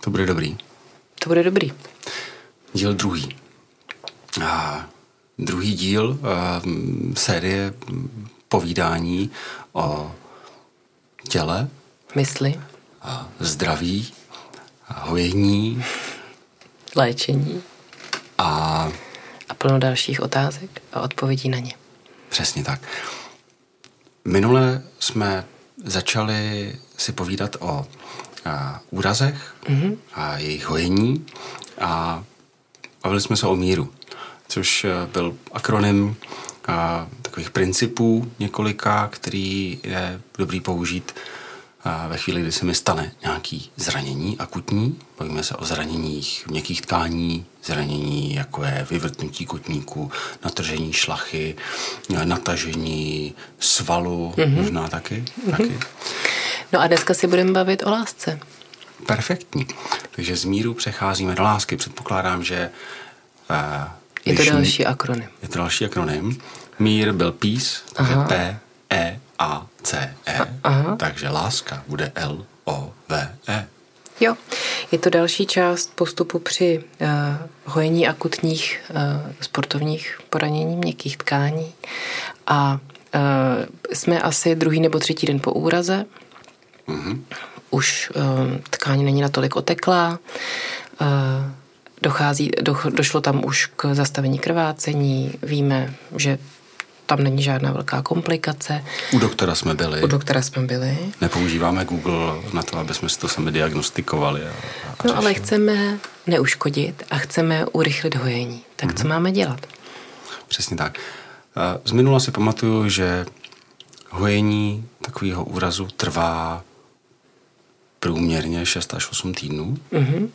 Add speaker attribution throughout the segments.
Speaker 1: To bude dobrý.
Speaker 2: To bude dobrý.
Speaker 1: Díl druhý. A druhý díl a, série povídání o těle,
Speaker 2: Mysli,
Speaker 1: a zdraví, a hojení
Speaker 2: léčení
Speaker 1: a
Speaker 2: a plno dalších otázek a odpovědí na ně.
Speaker 1: přesně tak. Minule jsme začali si povídat o úrazech mm-hmm. a jejich hojení a bavili jsme se o míru, což eh, byl akronym a, takových principů několika, který je dobrý použít a, ve chvíli, kdy se mi stane nějaký zranění akutní. Bavíme se o zraněních měkkých tkání, zranění jako je vyvrtnutí kotníku, natržení šlachy, natažení svalu, mm-hmm. možná taky. Mm-hmm. taky.
Speaker 2: No a dneska si budeme bavit o lásce.
Speaker 1: Perfektní. Takže z míru přecházíme do lásky. Předpokládám, že uh,
Speaker 2: Je to další akronym.
Speaker 1: je to další akronym. Mír byl peace, takže P, E, A, C, E.
Speaker 2: Aha.
Speaker 1: Takže láska bude L, O, V, E.
Speaker 2: Jo, je to další část postupu při uh, hojení akutních uh, sportovních poranění měkkých tkání a uh, jsme asi druhý nebo třetí den po úraze. Mm-hmm. Už uh, tkání není natolik oteklá, uh, dochází, do, došlo tam už k zastavení krvácení, víme, že tam není žádná velká komplikace.
Speaker 1: U doktora jsme byli.
Speaker 2: U doktora jsme byli.
Speaker 1: Nepoužíváme Google na to, aby jsme si to sami diagnostikovali. A, a
Speaker 2: No ale chceme neuškodit a chceme urychlit hojení. Tak co máme dělat?
Speaker 1: Přesně tak. A Z minula si pamatuju, že hojení takového úrazu trvá průměrně 6 až 8 týdnů. Mm-hmm.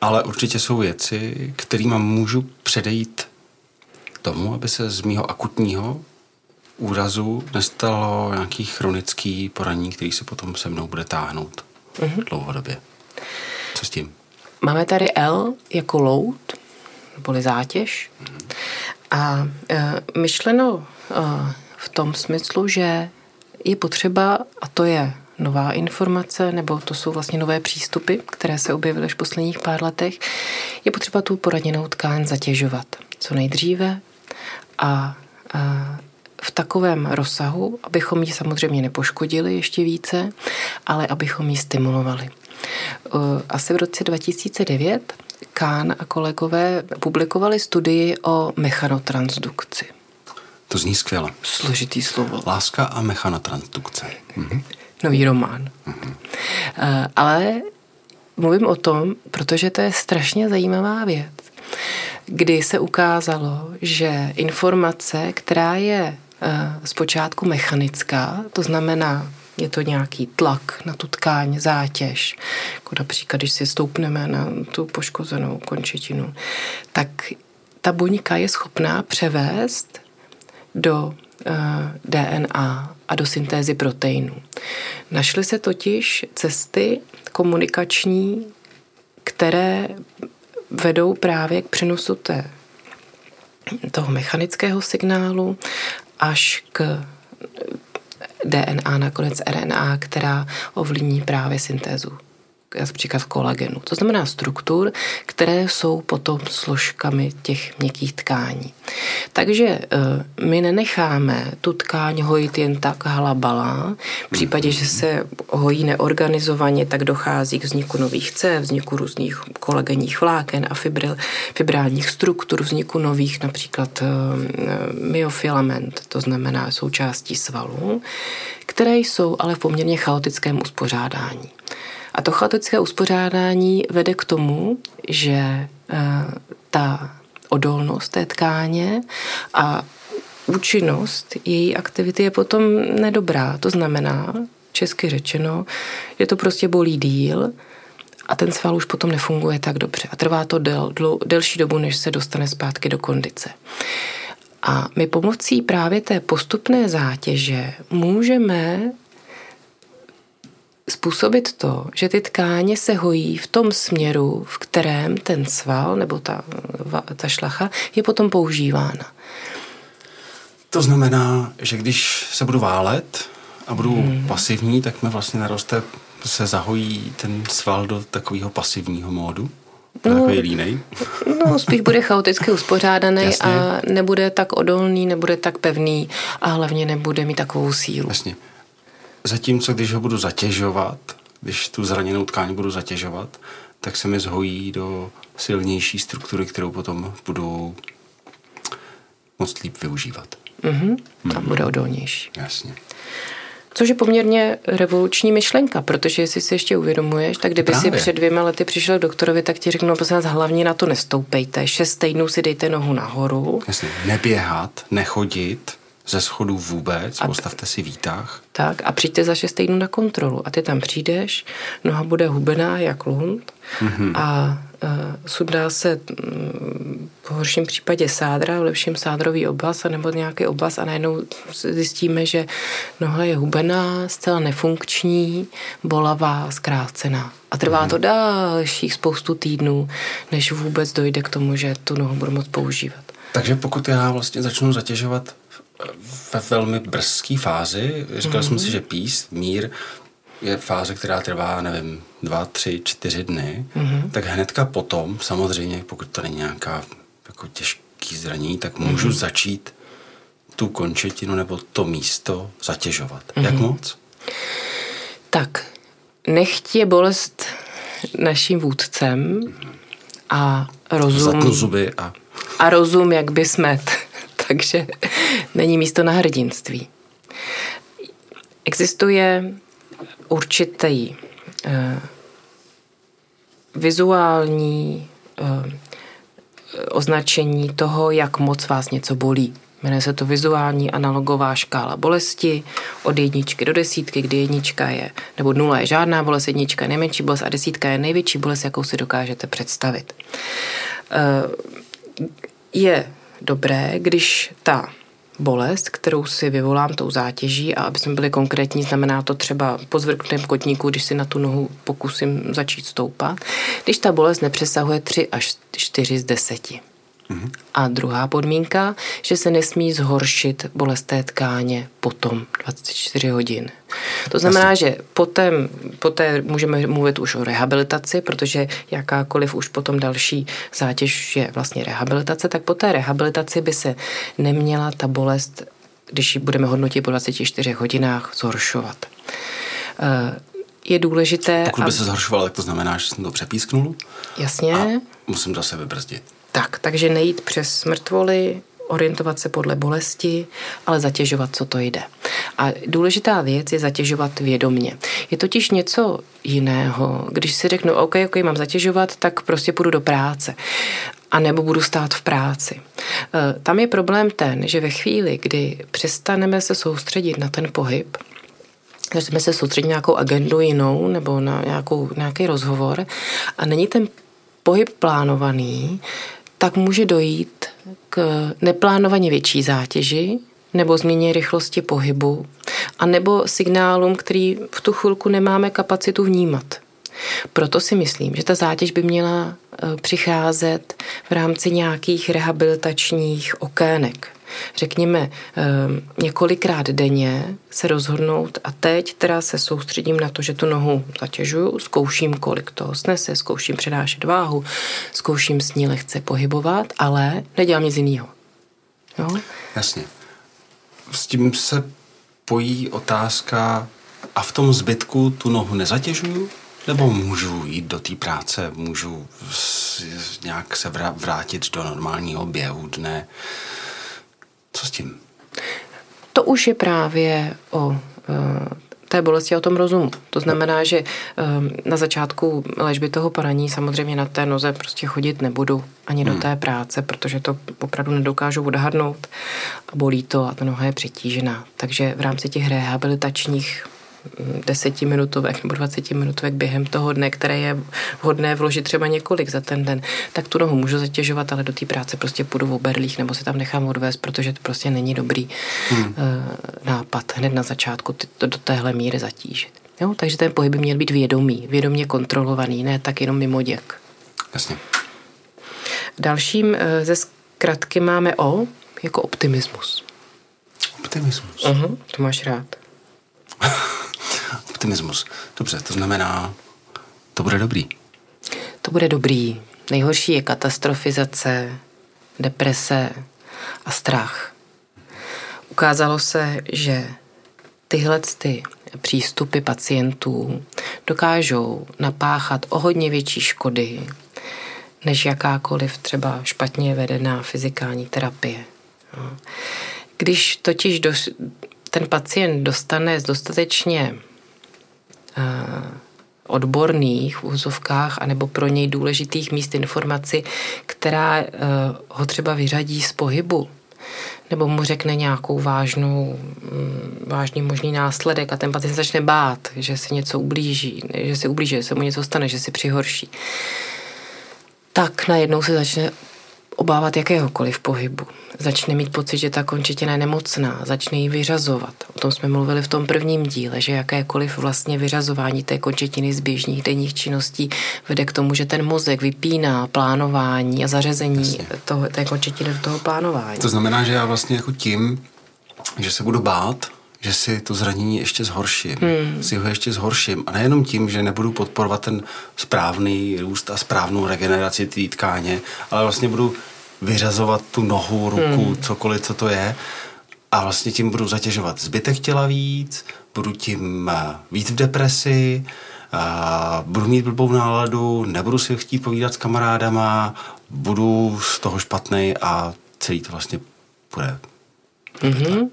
Speaker 1: Ale určitě jsou věci, kterými můžu předejít tomu, aby se z mýho akutního úrazu nestalo nějaký chronický poranění, který se potom se mnou bude táhnout mm-hmm. dlouhodobě. Co s tím?
Speaker 2: Máme tady L jako load, neboli zátěž. A e, myšleno e, v tom smyslu, že je potřeba, a to je nová informace, nebo to jsou vlastně nové přístupy, které se objevily v posledních pár letech, je potřeba tu poraněnou tkáň zatěžovat co nejdříve a, a v takovém rozsahu, abychom ji samozřejmě nepoškodili ještě více, ale abychom ji stimulovali. Asi v roce 2009 Kán a kolegové publikovali studii o mechanotransdukci.
Speaker 1: To zní skvěle.
Speaker 2: Složitý slovo.
Speaker 1: Láska a mechanotransdukce. Mhm.
Speaker 2: Nový román. Mm-hmm. Ale mluvím o tom, protože to je strašně zajímavá věc, kdy se ukázalo, že informace, která je eh, zpočátku mechanická, to znamená, je to nějaký tlak na tu tkáň, zátěž, jako například, když si stoupneme na tu poškozenou končetinu, tak ta buňka je schopná převést do eh, DNA a do syntézy proteinů. Našly se totiž cesty komunikační, které vedou právě k přenosu té, toho mechanického signálu až k DNA, nakonec RNA, která ovlivní právě syntézu například kolagenu. To znamená struktur, které jsou potom složkami těch měkkých tkání. Takže my nenecháme tu tkáň hojit jen tak halabala. V případě, že se hojí neorganizovaně, tak dochází k vzniku nových cév, vzniku různých kolagenních vláken a fibril, fibrálních struktur, vzniku nových například myofilament, to znamená součástí svalů, které jsou ale v poměrně chaotickém uspořádání. A to chaotické uspořádání vede k tomu, že ta odolnost té tkáně a účinnost její aktivity je potom nedobrá. To znamená, česky řečeno, že to prostě bolí díl a ten sval už potom nefunguje tak dobře. A trvá to del, dlou, delší dobu, než se dostane zpátky do kondice. A my pomocí právě té postupné zátěže můžeme způsobit to, že ty tkáně se hojí v tom směru, v kterém ten sval nebo ta, ta šlacha je potom používána.
Speaker 1: To znamená, že když se budu válet a budu hmm. pasivní, tak mi vlastně naroste se zahojí ten sval do takového pasivního módu? No, takový línej?
Speaker 2: No, spíš bude chaoticky uspořádaný Jasně. a nebude tak odolný, nebude tak pevný a hlavně nebude mít takovou sílu.
Speaker 1: Jasně. Zatímco, když ho budu zatěžovat, když tu zraněnou tkáň budu zatěžovat, tak se mi zhojí do silnější struktury, kterou potom budu moc líp využívat.
Speaker 2: Mm-hmm. Mm-hmm. bude odolnější.
Speaker 1: Jasně.
Speaker 2: Což je poměrně revoluční myšlenka, protože jestli si ještě uvědomuješ, tak kdyby Právě. si před dvěma lety přišel k doktorovi, tak ti řeknu, prosím vás, hlavně na to nestoupejte, šest týdnů si dejte nohu nahoru.
Speaker 1: Jasně, neběhat, nechodit, ze schodů vůbec, a, postavte si výtah.
Speaker 2: Tak a přijďte za šest týdnů na kontrolu a ty tam přijdeš, noha bude hubená jak lund mm-hmm. a uh, sundá se um, v horším případě sádra, v lepším sádrový oblast nebo nějaký oblast a najednou zjistíme, že noha je hubená, zcela nefunkční, bolavá, zkrácená. A trvá mm-hmm. to dalších spoustu týdnů, než vůbec dojde k tomu, že tu nohu budu moct používat.
Speaker 1: Takže pokud já vlastně začnu zatěžovat ve velmi brzké fázi. Říkal mm-hmm. jsem si, že pís, mír, je fáze, která trvá, nevím, dva, tři, čtyři dny, mm-hmm. tak hnedka potom, samozřejmě, pokud to není nějaká jako těžký zranění, tak můžu mm-hmm. začít tu končetinu nebo to místo zatěžovat. Mm-hmm. Jak moc?
Speaker 2: Tak, nechť je bolest naším vůdcem a rozum...
Speaker 1: Zatnu zuby a...
Speaker 2: A rozum, jak by smet takže není místo na hrdinství. Existuje určitý eh, vizuální eh, označení toho, jak moc vás něco bolí. Jmenuje se to vizuální analogová škála bolesti od jedničky do desítky, kdy jednička je, nebo nula je žádná bolest, jednička je nejmenší bolest a desítka je největší bolest, jakou si dokážete představit. Eh, je dobré, když ta bolest, kterou si vyvolám tou zátěží a aby jsme byli konkrétní, znamená to třeba po zvrknutém kotníku, když si na tu nohu pokusím začít stoupat, když ta bolest nepřesahuje 3 až 4 z 10. Mm-hmm. A druhá podmínka, že se nesmí zhoršit bolest té tkáně potom 24 hodin. To znamená, Jasně. že poté, poté můžeme mluvit už o rehabilitaci, protože jakákoliv už potom další zátěž je vlastně rehabilitace, tak po té rehabilitaci by se neměla ta bolest, když ji budeme hodnotit po 24 hodinách, zhoršovat. Eh, je důležité...
Speaker 1: Pokud by se zhoršovala, tak to znamená, že jsem to přepísknul.
Speaker 2: Jasně.
Speaker 1: A musím zase vybrzdit.
Speaker 2: Tak, takže nejít přes mrtvoly, orientovat se podle bolesti, ale zatěžovat, co to jde. A důležitá věc je zatěžovat vědomně. Je totiž něco jiného, když si řeknu, OK, OK, mám zatěžovat, tak prostě půjdu do práce a nebo budu stát v práci. E, tam je problém ten, že ve chvíli, kdy přestaneme se soustředit na ten pohyb, začneme se soustředit na nějakou agendu jinou nebo na nějakou, nějaký rozhovor a není ten pohyb plánovaný, tak může dojít k neplánovaně větší zátěži nebo změně rychlosti pohybu a nebo signálům, který v tu chvilku nemáme kapacitu vnímat. Proto si myslím, že ta zátěž by měla eh, přicházet v rámci nějakých rehabilitačních okének řekněme, ehm, několikrát denně se rozhodnout a teď teda se soustředím na to, že tu nohu zatěžuju, zkouším, kolik toho snese, zkouším přenášet váhu, zkouším s ní lehce pohybovat, ale nedělám nic jiného. Jo?
Speaker 1: Jasně. S tím se pojí otázka, a v tom zbytku tu nohu nezatěžuju? Nebo můžu jít do té práce, můžu nějak se vrátit do normálního běhu dne, co s tím?
Speaker 2: To už je právě o uh, té bolesti o tom rozumu. To znamená, že um, na začátku léčby toho poraní samozřejmě na té noze prostě chodit nebudu ani hmm. do té práce, protože to opravdu nedokážu odhadnout a bolí to a ta noha je přetížená. Takže v rámci těch rehabilitačních desetiminutovek nebo dvacetiminutovek během toho dne, které je vhodné vložit třeba několik za ten den, tak tu nohu můžu zatěžovat, ale do té práce prostě půjdu v oberlích nebo si tam nechám odvést, protože to prostě není dobrý hmm. uh, nápad hned na začátku ty, to do téhle míry zatížit. Jo? Takže ten pohyb by měl být vědomý, vědomě kontrolovaný, ne tak jenom mimo děk.
Speaker 1: Jasně.
Speaker 2: Dalším uh, ze zkratky máme O jako optimismus.
Speaker 1: Optimismus.
Speaker 2: Uh-huh, to máš rád.
Speaker 1: optimismus. Dobře, to znamená, to bude dobrý.
Speaker 2: To bude dobrý. Nejhorší je katastrofizace, deprese a strach. Ukázalo se, že tyhle ty přístupy pacientů dokážou napáchat o hodně větší škody, než jakákoliv třeba špatně vedená fyzikální terapie. Když totiž do, ten pacient dostane z dostatečně odborných v úzovkách anebo pro něj důležitých míst informaci, která uh, ho třeba vyřadí z pohybu, nebo mu řekne nějakou vážnou, mm, vážný možný následek a ten pacient začne bát, že si něco ublíží, že si ublíží, že se mu něco stane, že si přihorší, tak najednou se začne obávat jakéhokoliv pohybu. Začne mít pocit, že ta končetina je nemocná, začne ji vyřazovat. O tom jsme mluvili v tom prvním díle, že jakékoliv vlastně vyřazování té končetiny z běžných denních činností vede k tomu, že ten mozek vypíná plánování a zařazení toho, té končetiny do toho plánování.
Speaker 1: To znamená, že já vlastně jako tím, že se budu bát, že si to zranění ještě zhorším, hmm. si ho ještě zhorším. A nejenom tím, že nebudu podporovat ten správný růst a správnou regeneraci té tkáně, ale vlastně budu vyřazovat tu nohu, ruku, hmm. cokoliv, co to je. A vlastně tím budu zatěžovat zbytek těla víc, budu tím eh, víc v depresi, a budu mít blbou náladu, nebudu si chtít povídat s kamarádama, budu z toho špatný a celý to vlastně bude
Speaker 2: Mm-hmm.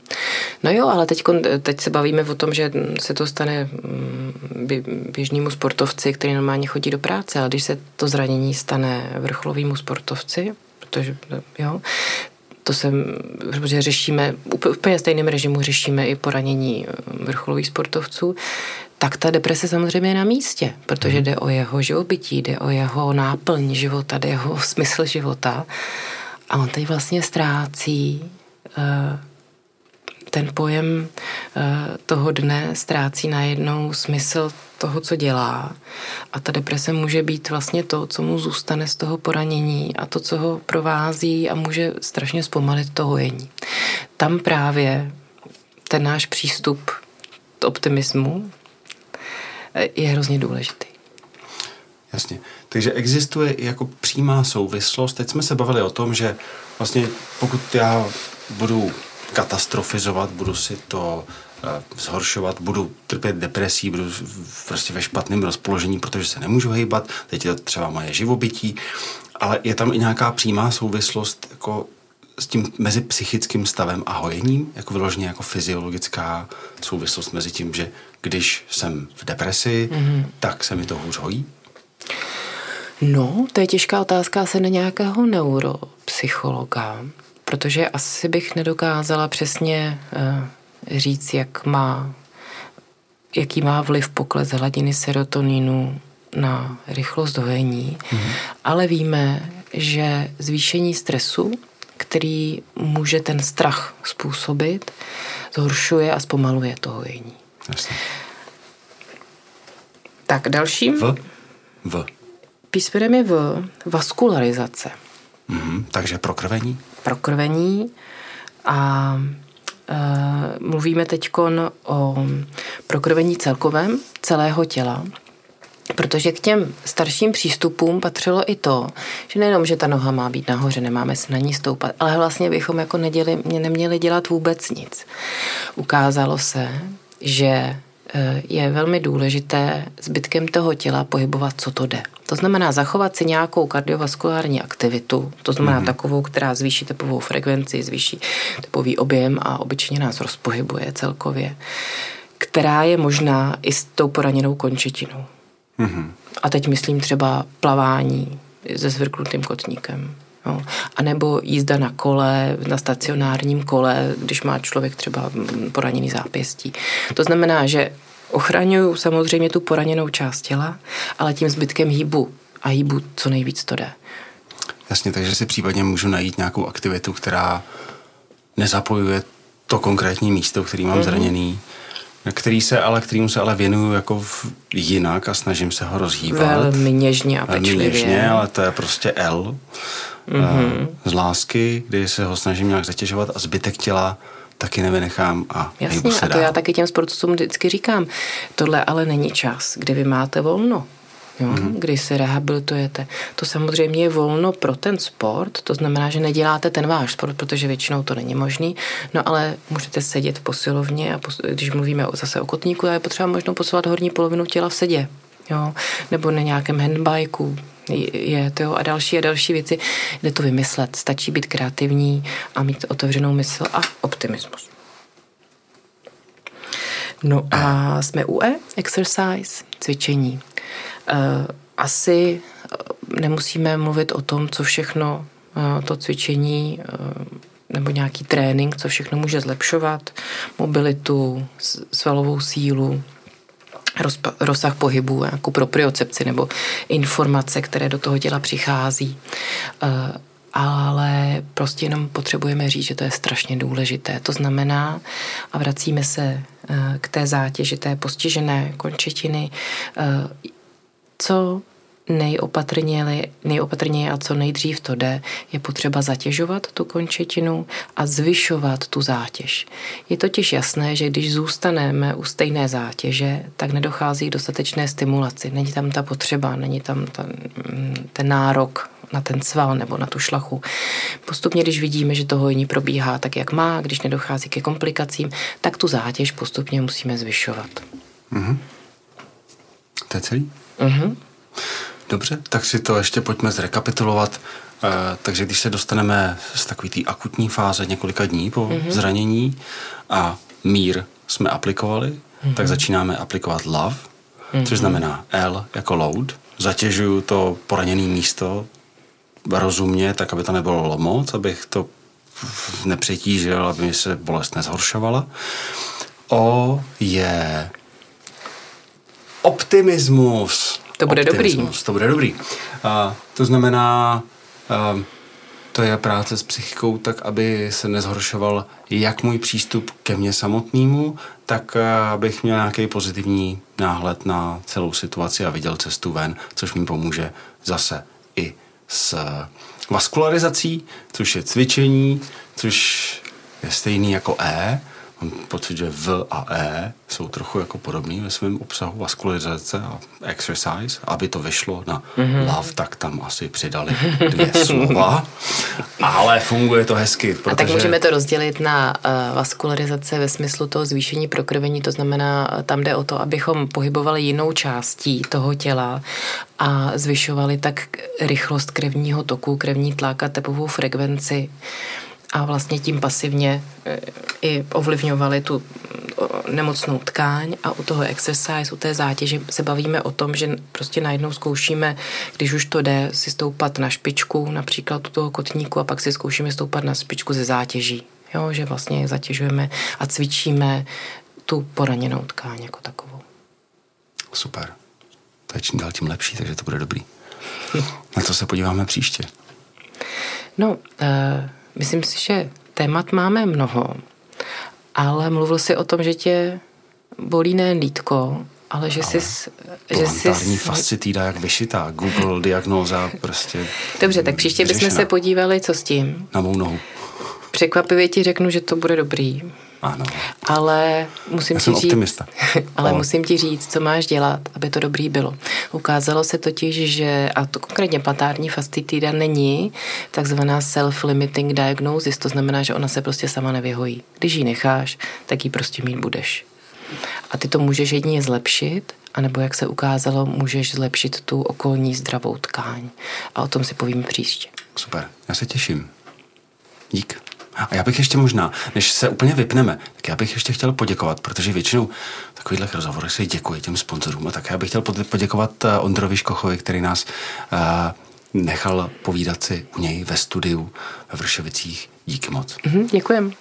Speaker 2: No jo, ale teď, teď se bavíme o tom, že se to stane mm, běžnému sportovci, který normálně chodí do práce, ale když se to zranění stane vrcholovému sportovci, protože jo, to se, protože řešíme, úplně stejným režimu řešíme i poranění mm, vrcholových sportovců, tak ta deprese samozřejmě je na místě, protože mhm. jde o jeho živobytí, jde o jeho náplň života, jde o jeho smysl života. A on teď vlastně ztrácí uh, ten pojem eh, toho dne ztrácí najednou smysl toho, co dělá. A ta deprese může být vlastně to, co mu zůstane z toho poranění a to, co ho provází a může strašně zpomalit to hojení. Tam právě ten náš přístup k optimismu eh, je hrozně důležitý.
Speaker 1: Jasně. Takže existuje i jako přímá souvislost. Teď jsme se bavili o tom, že vlastně pokud já budu katastrofizovat, budu si to eh, zhoršovat, budu trpět depresí, budu prostě ve špatném rozpoložení, protože se nemůžu hejbat, teď je to třeba moje živobytí, ale je tam i nějaká přímá souvislost jako s tím mezi psychickým stavem a hojením, jako vyloženě jako fyziologická souvislost mezi tím, že když jsem v depresi, mm-hmm. tak se mi to hůř hojí?
Speaker 2: No, to je těžká otázka se na nějakého neuropsychologa protože asi bych nedokázala přesně eh, říct, jak má, jaký má vliv pokles hladiny serotoninu na rychlost dojení, mm-hmm. ale víme, že zvýšení stresu, který může ten strach způsobit, zhoršuje a zpomaluje to hojení. Jasně. Tak dalším.
Speaker 1: V. V.
Speaker 2: Písmenem je V. Vaskularizace.
Speaker 1: Mm-hmm, takže prokrvení?
Speaker 2: prokrvení a e, mluvíme teď o prokrvení celkovém celého těla, Protože k těm starším přístupům patřilo i to, že nejenom, že ta noha má být nahoře, nemáme se na ní stoupat, ale vlastně bychom jako neděli, neměli dělat vůbec nic. Ukázalo se, že Eh, je velmi důležité zbytkem toho těla pohybovat, co to jde. To znamená zachovat si nějakou kardiovaskulární aktivitu, to znamená mm-hmm. takovou, která zvýší tepovou frekvenci, zvýší tepový objem a obyčejně nás rozpohybuje celkově, která je možná i s tou poraněnou končetinou. Mm-hmm. A teď myslím třeba plavání se zvrknutým kotníkem. No. A nebo jízda na kole, na stacionárním kole, když má člověk třeba poraněný zápěstí. To znamená, že ochraňuju samozřejmě tu poraněnou část těla, ale tím zbytkem hýbu a hýbu co nejvíc to jde.
Speaker 1: Jasně, takže si případně můžu najít nějakou aktivitu, která nezapojuje to konkrétní místo, který mám mm-hmm. zraněný, který se ale, kterýmu se ale věnuju jako jinak a snažím se ho rozhýbat.
Speaker 2: Velmi něžně a pečlivě. Velmi něžně,
Speaker 1: ale to je prostě L mm-hmm. z lásky, kdy se ho snažím nějak zatěžovat a zbytek těla taky nevynechám a
Speaker 2: Jasně,
Speaker 1: se
Speaker 2: a to
Speaker 1: dál.
Speaker 2: já taky těm sportovcům vždycky říkám. Tohle ale není čas, kdy vy máte volno. Jo, mm. kdy se rehabilitujete. To samozřejmě je volno pro ten sport, to znamená, že neděláte ten váš sport, protože většinou to není možný, no ale můžete sedět v posilovně a pos, když mluvíme zase o kotníku, je potřeba možnou posilovat horní polovinu těla v sedě, jo, nebo na nějakém handbajku, je to a další a další věci. Jde to vymyslet. Stačí být kreativní a mít otevřenou mysl a optimismus. No a jsme u E, exercise, cvičení. Eh, asi eh, nemusíme mluvit o tom, co všechno eh, to cvičení nebo nějaký trénink, co všechno může zlepšovat, mobilitu, svalovou sílu, rozsah pohybu, jako propriocepci nebo informace, které do toho těla přichází. Ale prostě jenom potřebujeme říct, že to je strašně důležité. To znamená, a vracíme se k té zátěži té postižené končetiny, co nejopatrněji, nejopatrněji a co nejdřív to jde, je potřeba zatěžovat tu končetinu a zvyšovat tu zátěž. Je totiž jasné, že když zůstaneme u stejné zátěže, tak nedochází k dostatečné stimulaci. Není tam ta potřeba, není tam ten, ten nárok na ten sval nebo na tu šlachu. Postupně, když vidíme, že to hojení probíhá tak, jak má, když nedochází ke komplikacím, tak tu zátěž postupně musíme zvyšovat.
Speaker 1: Mm-hmm. To je celý?
Speaker 2: Mm-hmm.
Speaker 1: Dobře, tak si to ještě pojďme zrekapitulovat. E, takže když se dostaneme z takové té akutní fáze několika dní po mm-hmm. zranění a mír jsme aplikovali, mm-hmm. tak začínáme aplikovat love, mm-hmm. což znamená L jako load. Zatěžuju to poraněné místo rozumně, tak aby to nebylo moc, abych to nepřetížil, aby mi se bolest nezhoršovala. O je optimismus.
Speaker 2: To bude
Speaker 1: dobrý. To bude dobrý. A to znamená, a, to je práce s psychikou tak, aby se nezhoršoval jak můj přístup ke mně samotnému, tak abych měl nějaký pozitivní náhled na celou situaci a viděl cestu ven, což mi pomůže zase i s vaskularizací, což je cvičení, což je stejný jako E, Mám pocit, že V a E jsou trochu jako podobný ve svém obsahu vaskularizace a exercise. Aby to vyšlo na mm-hmm. love, tak tam asi přidali dvě slova. Ale funguje to hezky.
Speaker 2: Protože... A tak můžeme to rozdělit na uh, vaskularizace ve smyslu toho zvýšení prokrvení, to znamená, uh, tam jde o to, abychom pohybovali jinou částí toho těla a zvyšovali tak rychlost krevního toku, krevní tlak a tepovou frekvenci a vlastně tím pasivně e, i ovlivňovali tu nemocnou tkáň a u toho exercise, u té zátěže se bavíme o tom, že prostě najednou zkoušíme, když už to jde, si stoupat na špičku, například u toho kotníku a pak si zkoušíme stoupat na špičku ze zátěží. Jo, že vlastně zatěžujeme a cvičíme tu poraněnou tkáň jako takovou.
Speaker 1: Super. To je čím dál tím lepší, takže to bude dobrý. Na co se podíváme příště?
Speaker 2: No, uh, Myslím si, že témat máme mnoho, ale mluvil si o tom, že tě bolí ne lítko, ale že ale jsi...
Speaker 1: Že jsi... fascitída jak vyšitá, Google diagnóza prostě...
Speaker 2: Dobře, tak příště bychom se podívali, co s tím.
Speaker 1: Na mou nohu.
Speaker 2: Překvapivě ti řeknu, že to bude dobrý.
Speaker 1: Ano.
Speaker 2: Ale musím
Speaker 1: Já
Speaker 2: ti
Speaker 1: jsem
Speaker 2: říct,
Speaker 1: optimista.
Speaker 2: ale ale musím ti říct, co máš dělat, aby to dobrý bylo. Ukázalo se totiž, že, a to konkrétně platární fastitida není takzvaná self-limiting diagnosis, to znamená, že ona se prostě sama nevyhojí. Když ji necháš, tak ji prostě mít budeš. A ty to můžeš jedině zlepšit, anebo jak se ukázalo, můžeš zlepšit tu okolní zdravou tkáň. A o tom si povím příště.
Speaker 1: Super, já se těším. Dík. A já bych ještě možná, než se úplně vypneme, tak já bych ještě chtěl poděkovat, protože většinou takovýhle rozhovory si děkuji těm sponzorům. A tak já bych chtěl poděkovat eh, Ondrovi Škochovi, který nás uh, nechal povídat si u něj ve studiu ve Vršovicích. Díky moc.
Speaker 2: Mm-hmm, děkujem.